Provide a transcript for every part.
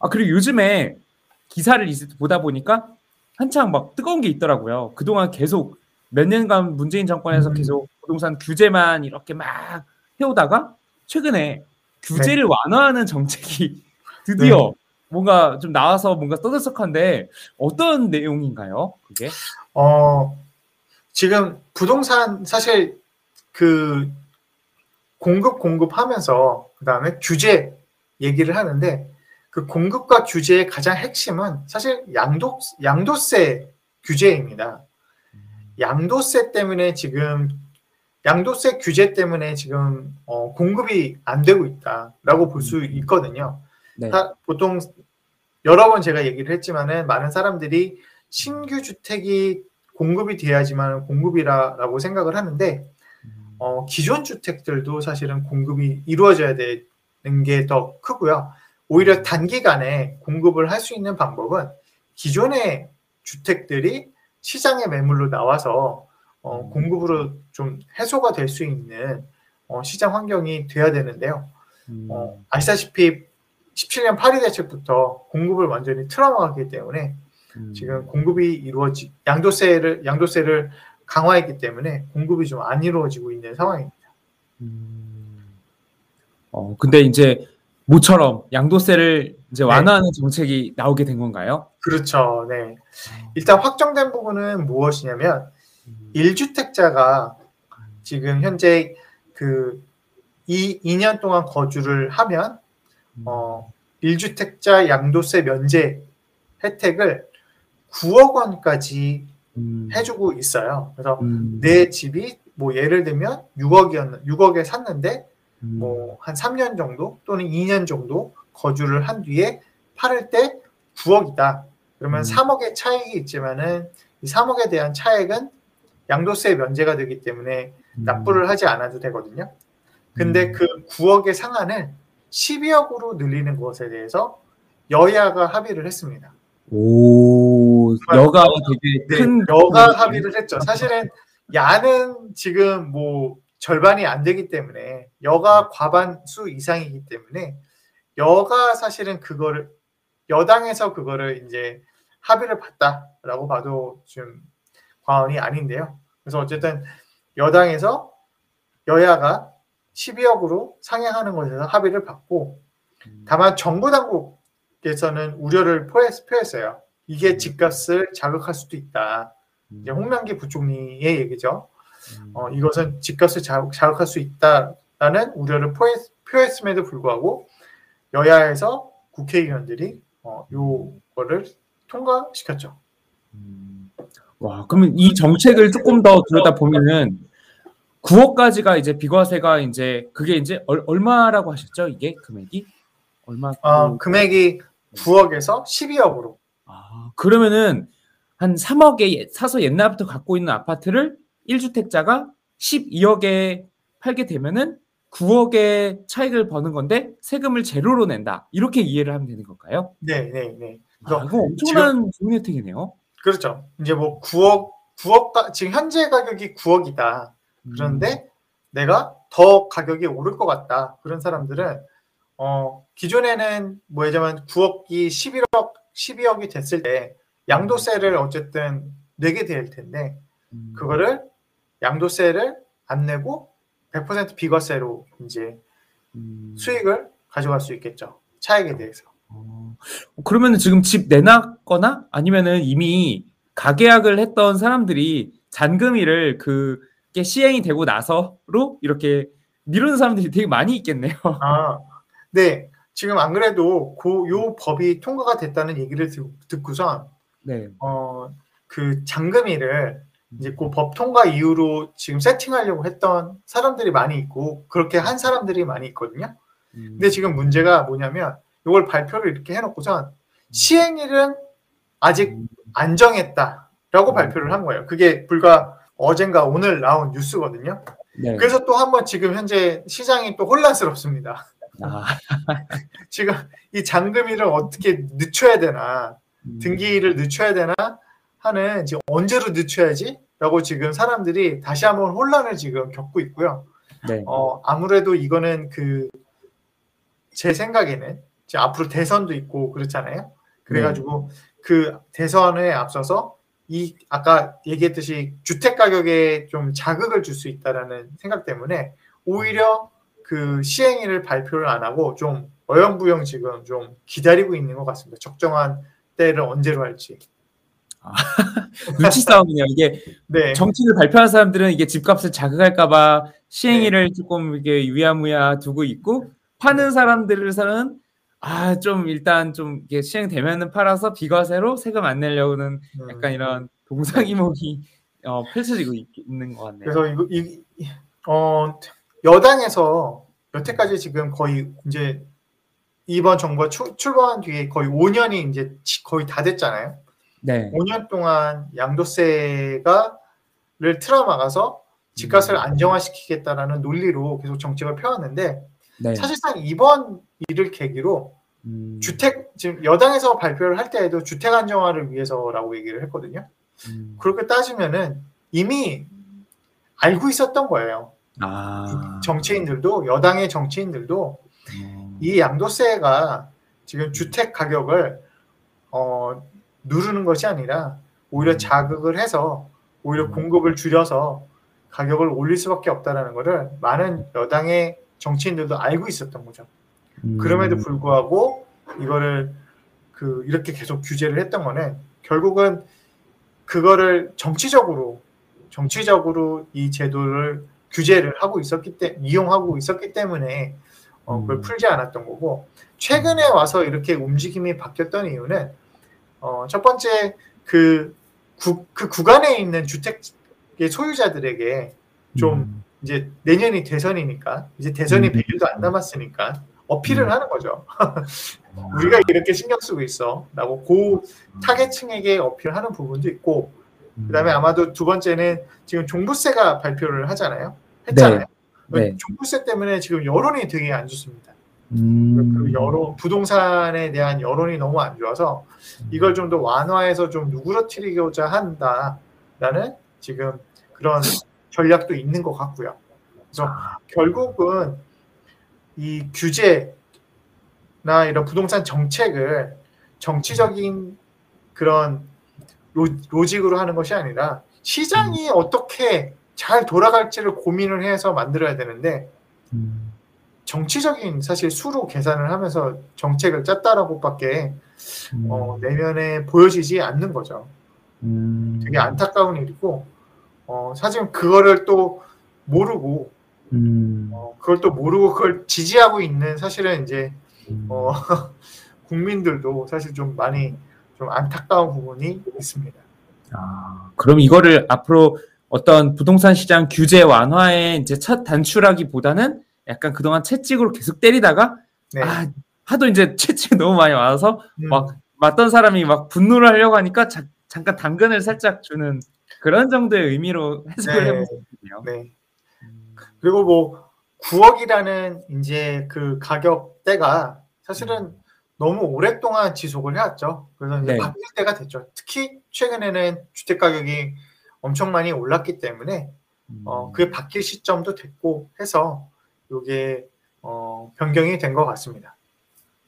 아 그리고 요즘에 기사를 보다 보니까 한창 막 뜨거운 게 있더라고요. 그동안 계속 몇 년간 문재인 정권에서 음. 계속 부동산 규제만 이렇게 막 해오다가 최근에 규제를 완화하는 정책이 드디어 네. 뭔가 좀 나와서 뭔가 떠들썩한데 어떤 내용인가요? 그게? 어, 지금 부동산 사실 그 공급 공급하면서 그다음에 규제 얘기를 하는데 그 공급과 규제의 가장 핵심은 사실 양도 양도세 규제입니다. 양도세 때문에 지금 양도세 규제 때문에 지금 어, 공급이 안 되고 있다라고 볼 수 있거든요. 네. 다- 보통 여러 번 제가 얘기를 했지만은 많은 사람들이 신규 주택이 공급이 돼야지만 공급이라고 생각을 하는데 어, 기존 주택들도 사실은 공급이 이루어져야 되는 게 더 크고요. 오히려 단기간에 공급을 할 수 있는 방법은 기존의 주택들이 시장의 매물로 나와서 어, 공급으로 좀 해소가 될 수 있는 어, 시장 환경이 돼야 되는데요. 음. 어, 아시다시피 17년 파리 대책부터 공급을 완전히 틀어막았기 때문에 음. 지금 공급이 이루어지 양도세를 양도세를 강화했기 때문에 공급이 좀 안 이루어지고 있는 상황입니다. 음. 어 근데 이제 모처럼 양도세를 이제 완화하는 정책이 나오게 된 건가요? 그렇죠. 네. 일단 확정된 부분은 무엇이냐면 음. 1주택자가 지금 현재 그 이 2년 동안 거주를 하면 어 1주택자 양도세 면제 혜택을 9억 원까지 음. 해주고 있어요. 그래서 음. 내 집이 뭐 예를 들면 6억이었 6억에 샀는데 음. 뭐 한 3년 정도 또는 2년 정도 거주를 한 뒤에 팔을 때 9억이다. 그러면 음. 3억의 차익이 있지만은 이 3억에 대한 차액은 양도세 면제가 되기 때문에 음. 납부를 하지 않아도 되거든요. 근데 음. 그 9억의 상한을 12억으로 늘리는 것에 대해서 여야가 합의를 했습니다. 오 여가 되게 네, 큰 여가 합의를 했죠. 사실은 야는 지금 뭐 절반이 안 되기 때문에 여가 과반 수 이상이기 때문에 여가 사실은 그거를 여당에서 그거를 이제 합의를 봤다라고 봐도 좀 과언이 아닌데요. 그래서 어쨌든 여당에서 여야가 12억으로 상향하는 것에서 합의를 봤고 다만 정부 당국에서는 우려를 표했, 표했어요. 이게 집값을 자극할 수도 있다. 이제 홍명기 부총리의 얘기죠. 음. 어, 이것은 집값을 자극, 자극할 수 있다라는 우려를 표했, 표했음에도 불구하고 여야에서 국회의원들이 어, 요거를 통과시켰죠. 음. 와, 그러면 이 정책을 조금 더 들여다 보면은 9억까지가 이제 비과세가 이제 그게 이제 얼, 얼마라고 하셨죠? 이게 금액이 얼마? 어, 금액이 9억에서 12억으로 아, 그러면은 한 3억에 사서 옛날부터 갖고 있는 아파트를 1주택자가 12억에 팔게 되면은 9억의 차익을 버는 건데 세금을 제로로 낸다. 이렇게 이해를 하면 되는 건가요? 네, 네, 네. 아, 이거 엄청난 좋은 혜택이네요. 그렇죠. 이제 뭐 9억, 9억, 지금 현재 가격이 9억이다. 그런데 내가 더 가격이 오를 것 같다. 그런 사람들은 어, 기존에는 뭐 예전에 9억이 11억, 12억이 됐을 때 양도세를 어쨌든 내게 될 텐데 음. 그거를 양도세를 안 내고 100% 비과세로 이제 음. 수익을 가져갈 수 있겠죠. 차액에 대해서. 어, 그러면은 지금 집 내놨거나 아니면은 이미 가계약을 했던 사람들이 잔금일을 그게 시행이 되고 나서로 이렇게 미루는 사람들이 되게 많이 있겠네요. 아, 네. 지금 안 그래도 그, 요 법이 통과가 됐다는 얘기를 듣, 듣고선 네. 어, 그 잔금일을 이제 그 법 통과 이후로 지금 세팅하려고 했던 사람들이 많이 있고 그렇게 한 사람들이 많이 있거든요. 음. 근데 지금 문제가 뭐냐면 이걸 발표를 이렇게 해놓고선 시행일은 아직 음. 안 정했다라고 음. 발표를 한 거예요. 그게 불과 어젠가 오늘 나온 뉴스거든요. 네. 그래서 또 한번 지금 현재 시장이 또 혼란스럽습니다. 아, 지금 이 잔금일을 어떻게 늦춰야 되나 음. 등기일을 늦춰야 되나 하는 지금 언제로 늦춰야지? 라고 지금 사람들이 다시 한번 혼란을 지금 겪고 있고요. 네. 어, 아무래도 이거는 그, 제 생각에는 이제 앞으로 대선도 있고 그렇잖아요. 그래가지고 그 대선에 앞서서 이, 아까 얘기했듯이 주택 가격에 좀 자극을 줄 수 있다라는 생각 때문에 오히려 그 시행일을 발표를 안 하고 좀 어영부영 지금 좀 기다리고 있는 것 같습니다. 적정한 때를 언제로 할지. 눈치 싸움이네요. 이게 네. 정치를 발표하는 사람들은 이게 집값을 자극할까봐 시행일을 조금 이게 유야무야 두고 있고 파는 사람들에서는 아 좀 일단 좀 이게 시행되면은 팔아서 비과세로 세금 안 내려고는 음. 약간 이런 동상이몽이 어, 펼쳐지고 있, 는것 같네요. 그래서 이거 이, 이- 어 여당에서 여태까지 지금 거의 이제 이번 정부가 출, 출범한 뒤에 거의 5년이 이제 지- 거의 다 됐잖아요. 네. 5년 동안 양도세가를 틀어막아서 집값을 음. 안정화시키겠다라는 논리로 계속 정책을 펴왔는데 네. 사실상 이번 일을 계기로 음, 주택 지금 여당에서 발표를 할 때에도 주택 안정화를 위해서라고 얘기를 했거든요. 음. 그렇게 따지면은 이미 알고 있었던 거예요. 아. 정치인들도 여당의 정치인들도 음. 이 양도세가 지금 주택 가격을 어, 누르는 것이 아니라 오히려 음. 자극을 해서 오히려 음. 공급을 줄여서 가격을 올릴 수밖에 없다라는 것을 많은 여당의 정치인들도 알고 있었던 거죠. 음. 그럼에도 불구하고 이거를 그 이렇게 계속 규제를 했던 거는 결국은 그거를 정치적으로 정치적으로 이 제도를 규제를 하고 있었기 때 이용하고 있었기 때문에 어, 그걸 음. 풀지 않았던 거고 최근에 와서 이렇게 움직임이 바뀌었던 이유는 어, 첫 번째 그, 구, 그 구간에 있는 주택의 소유자들에게 좀 음. 이제 내년이 대선이니까 이제 대선이 음. 100일도 안 남았으니까 어필을 음. 하는 거죠. 우리가 이렇게 신경 쓰고 있어라고 고 타겟층에게 어필하는 부분도 있고 그다음에 아마도 두 번째는 지금 종부세가 발표를 하잖아요. 했잖아요. 네. 종부세 때문에 지금 여론이 되게 안 좋습니다. 음. 그 여론 부동산에 대한 여론이 너무 안 좋아서 이걸 좀 더 완화해서 좀 누그러뜨리고자 한다라는 지금 그런 전략도 있는 것 같고요. 그래서 결국은 이 규제나 이런 부동산 정책을 정치적인 그런 로, 로직으로 하는 것이 아니라 시장이 어떻게 잘 돌아갈지를 고민을 해서 만들어야 되는데 음. 정치적인 사실 수로 계산을 하면서 정책을 짰다라고밖에 음. 어, 내면에 보여지지 않는 거죠. 음. 되게 안타까운 일이고 어, 사실 그거를 또 모르고 음. 어, 그걸 또 모르고 그걸 지지하고 있는 사실은 이제 음. 어, 국민들도 사실 좀 많이 좀 안타까운 부분이 있습니다. 아, 그럼 이거를 앞으로 어떤 부동산 시장 규제 완화의 이제 첫 단추라기보다는 약간 그동안 채찍으로 계속 때리다가 네. 아 하도 이제 채찍이 너무 많이 와서 음, 막 맞던 사람이 막 분노를 하려고 하니까 자- 잠깐 당근을 살짝 주는 그런 정도의 의미로 해석을 네. 있네요. 네. 그리고 뭐 9억이라는 이제 그 가격대가 사실은 너무 오랫동안 지속을 해왔죠. 그래서 이제 네. 바뀔 때가 됐죠. 특히 최근에는 주택 가격이 엄청 많이 올랐기 때문에 음. 어, 그게 바뀔 시점도 됐고 해서 이게 어, 변경이 된 것 같습니다.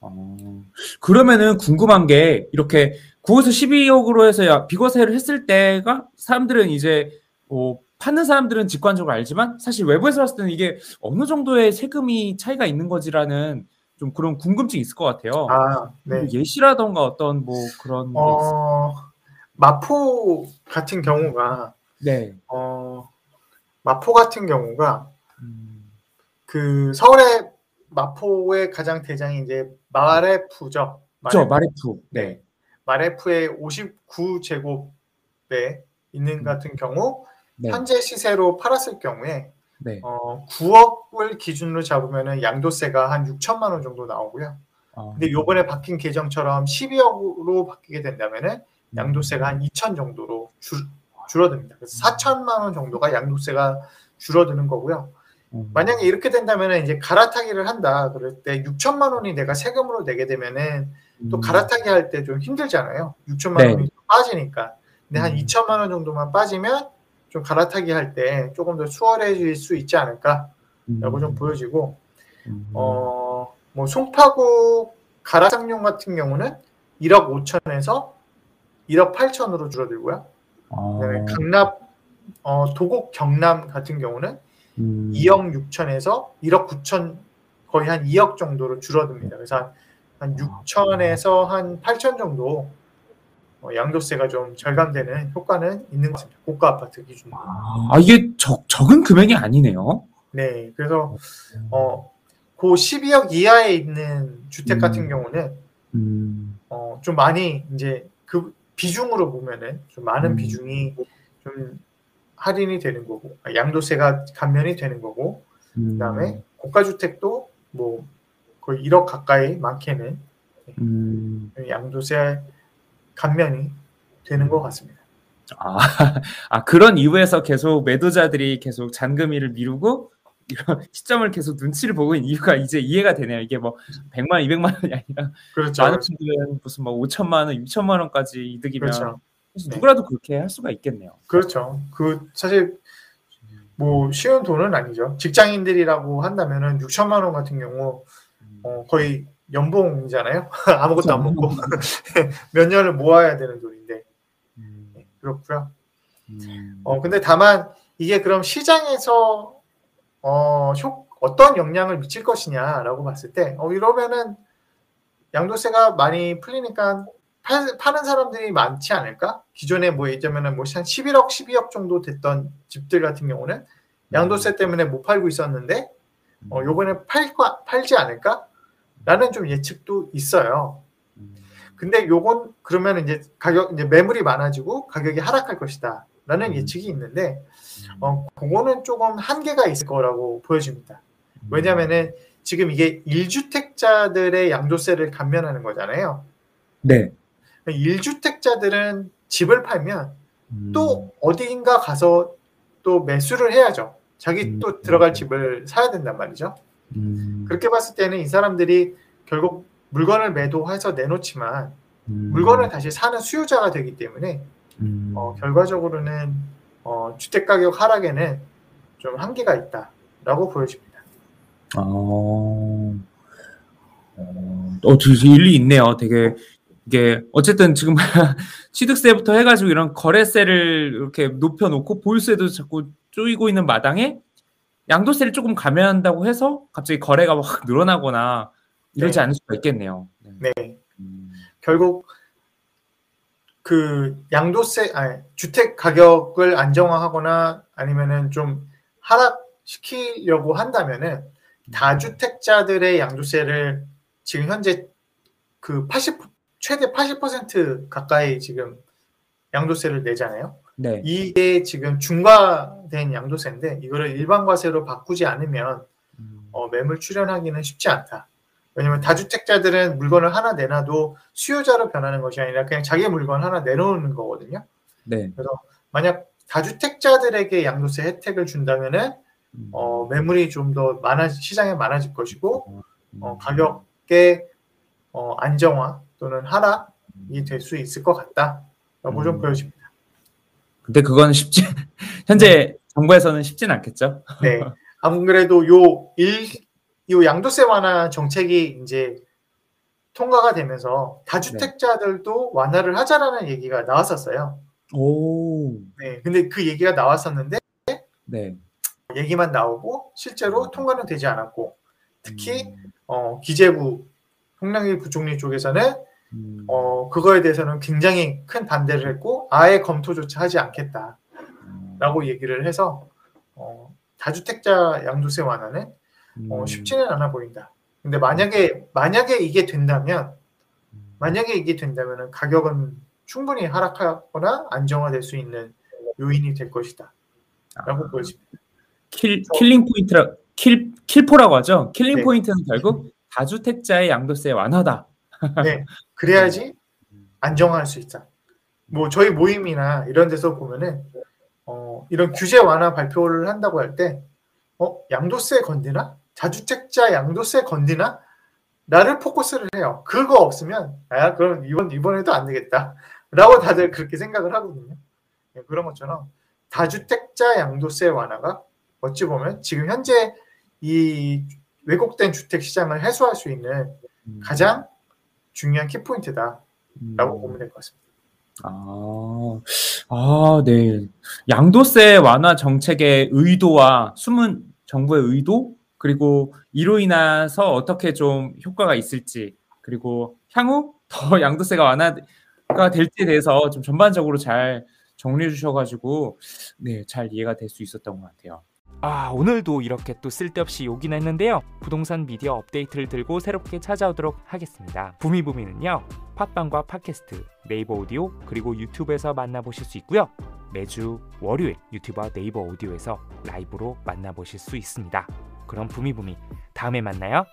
어, 그러면은 궁금한 게 이렇게 9에서 12억으로 해서 야, 비과세를 했을 때가 사람들은 이제 뭐 파는 사람들은 직관적으로 알지만 사실 외부에서 봤을 때는 이게 어느 정도의 세금이 차이가 있는 거지라는 좀 그런 궁금증이 있을 것 같아요. 아, 네. 뭐 예시라던가 어떤 뭐 그런. 어, 마포 같은 경우가 네. 어, 마포 같은 경우가 음, 그 서울의 마포의 가장 대장이 이제 마레프죠. 그렇죠. 마레프. 네. 마레프의 59제곱에 있는 음. 같은 경우 네. 현재 시세로 팔았을 경우에 네. 어, 9억을 기준으로 잡으면은 양도세가 한 6천만 원 정도 나오고요. 어, 근데 요번에 바뀐 개정처럼 12억으로 바뀌게 된다면은 양도세가 한 2천 정도로 줄, 줄어듭니다. 그래서 4천만 원 정도가 양도세가 줄어드는 거고요. 음. 만약에 이렇게 된다면은 이제 갈아타기를 한다. 그럴 때 6천만 원이 내가 세금으로 내게 되면은 또 음. 갈아타기 할 때 좀 힘들잖아요. 6천만 네. 원이 빠지니까. 근데 한 음. 2천만 원 정도만 빠지면 좀 갈아타기 할 때 조금 더 수월해질 수 있지 않을까라고 음. 좀 보여지고 음. 어, 뭐 송파구 가락상용 같은 경우는 1억 5천에서 1억 8천으로 줄어들고요. 어, 그다음에 강남 어, 도곡 경남 같은 경우는 음. 2억 6천에서 1억 9천 거의 한 2억 정도로 줄어듭니다. 그래서 한, 한 6천에서 한 8천 정도 어, 양도세가 좀 절감되는 효과는 있는 것 같습니다. 고가 아파트 기준으로. 아, 이게 적, 적은 금액이 아니네요. 네, 그래서 어, 그 12억 이하에 있는 주택 같은 음. 경우는 음. 어, 좀 많이 이제 그 비중으로 보면은 좀 많은 음. 비중이 좀 할인이 되는 거고 아, 양도세가 감면이 되는 거고 음. 그다음에 고가 주택도 뭐 거의 1억 가까이 많게는 음. 양도세 감면이 되는 것 같습니다. 아, 아, 그런 이유에서 계속 매도자들이 계속 잔금일을 미루고 이런 시점을 계속 눈치를 보고 있는 이유가 이제 이해가 되네요. 이게 뭐 100만, 200만 원이 아니라 그렇죠. 많은 분들은 무슨 뭐 5천만 원, 6천만 원까지 이득이면 그렇죠. 사실 네. 누구라도 그렇게 할 수가 있겠네요. 그렇죠. 그 사실 뭐 쉬운 돈은 아니죠. 직장인들이라고 한다면은 6천만 원 같은 경우 어, 거의 연봉이잖아요. 아무것도 안 먹고 몇 년을 모아야 되는 돈인데 음. 그렇고요. 음. 어 근데 다만 이게 그럼 시장에서 어 효, 어떤 영향을 미칠 것이냐라고 봤을 때 어, 이러면은 양도세가 많이 풀리니까 팔, 파 는 사람들이 많지 않을까? 기존에 뭐 예전에는 뭐한 11억, 12억 정도 됐던 집들 같은 경우는 양도세 때문에 못 팔고 있었는데 어, 요번에 팔, 팔지 않을까? 라는 좀 예측도 있어요. 음. 근데 요건 그러면 이제 가격 이제 매물이 많아지고 가격이 하락할 것이다. 라는 음. 예측이 있는데 어 그거는 조금 한계가 있을 거라고 보여집니다. 왜냐면은 지금 이게 1주택자들의 양도세를 감면하는 거잖아요. 네. 1주택자들은 집을 팔면 음. 또 어디인가 가서 또 매수를 해야죠. 자기 음. 또 들어갈 집을 사야 된단 말이죠. 음. 그렇게 봤을 때는 이 사람들이 결국 물건을 매도해서 내놓지만 음. 물건을 다시 사는 수요자가 되기 때문에 음. 어, 결과적으로는 어, 주택 가격 하락에는 좀 한계가 있다라고 보여집니다. 어, 어, 어, 되게 일리 있네요. 되게 이게 어쨌든 지금 취득세부터 해가지고 이런 거래세를 이렇게 높여놓고 보유세도 자꾸 쪼이고 있는 마당에 양도세를 조금 감면한다고 해서 갑자기 거래가 확 늘어나거나 이러지 네. 않을 수가 있겠네요. 네, 음, 결국 그 양도세, 아니, 주택 가격을 안정화하거나 아니면은 좀 하락시키려고 한다면은 다주택자들의 양도세를 지금 현재 그 80, 최대 80% 가까이 지금 양도세를 내잖아요. 네. 이게 지금 중과된 양도세인데 이거를 일반 과세로 바꾸지 않으면 음, 어, 매물 출연하기는 쉽지 않다. 왜냐면 다주택자들은 물건을 하나 내놔도 수요자로 변하는 것이 아니라 그냥 자기 물건 하나 내놓는 거거든요. 네. 만약 다주택자들에게 양도세 혜택을 준다면은 음, 어, 매물이 좀 더 많아 시장에 많아질 것이고 음, 어, 가격의 어, 안정화 또는 하락이 될 수 있을 것 같다라고 좀 음. 보여집니다. 근데 그건 쉽지 현재 정부에서는 쉽진 않겠죠. 네. 아무래도 요 일, 요 양도세 완화 정책이 이제 통과가 되면서 다주택자들도 완화를 하자라는 얘기가 나왔었어요. 오. 네. 근데 그 얘기가 나왔었는데 네. 얘기만 나오고 실제로 통과는 되지 않았고 특히 음, 어, 기재부 홍남기 부총리 쪽에서는 음, 어, 그거에 대해서는 굉장히 큰 반대를 했고 아예 검토조차 하지 않겠다라고 음, 얘기를 해서 어, 다주택자 양도세 완화는 어, 음, 쉽지는 않아 보인다. 근데 만약에 만약에 이게 된다면 음. 만약에 이게 된다면 가격은 충분히 하락하거나 안정화될 수 있는 요인이 될 것이다. 라고 아, 보여집니다. 킬 killing point라 킬 킬포라고 하죠. killing 네. point는 결국 다주택자의 양도세 완화다. 네, 그래야지 안정화할 수 있다. 뭐 저희 모임이나 이런 데서 보면은 어, 이런 규제 완화 발표를 한다고 할 때 어, 양도세 건드나 다주택자 양도세 건드나 나를 포커스를 해요. 그거 없으면 아 그럼 이번 이번에도 안 되겠다라고 다들 그렇게 생각을 하거든요. 네, 그런 것처럼 다주택자 양도세 완화가 어찌 보면 지금 현재 이 왜곡된 주택 시장을 해소할 수 있는 음. 가장 중요한 키포인트다라고 음. 보면 될 것 같습니다. 아, 아, 네. 양도세 완화 정책의 의도와 숨은 정부의 의도, 그리고 이로 인해서 어떻게 좀 효과가 있을지, 그리고 향후 더 양도세가 완화가 될지에 대해서 좀 전반적으로 잘 정리해 주셔가지고, 네, 잘 이해가 될 수 있었던 것 같아요. 아 오늘도 이렇게 또 쓸데없이 욕이나 했는데요. 부동산 미디어 업데이트를 들고 새롭게 찾아오도록 하겠습니다. 부미부미는요 팟빵과 팟캐스트 네이버 오디오 그리고 유튜브에서 만나보실 수 있고요. 매주 월요일 유튜브와 네이버 오디오에서 라이브로 만나보실 수 있습니다. 그럼 부미부미 다음에 만나요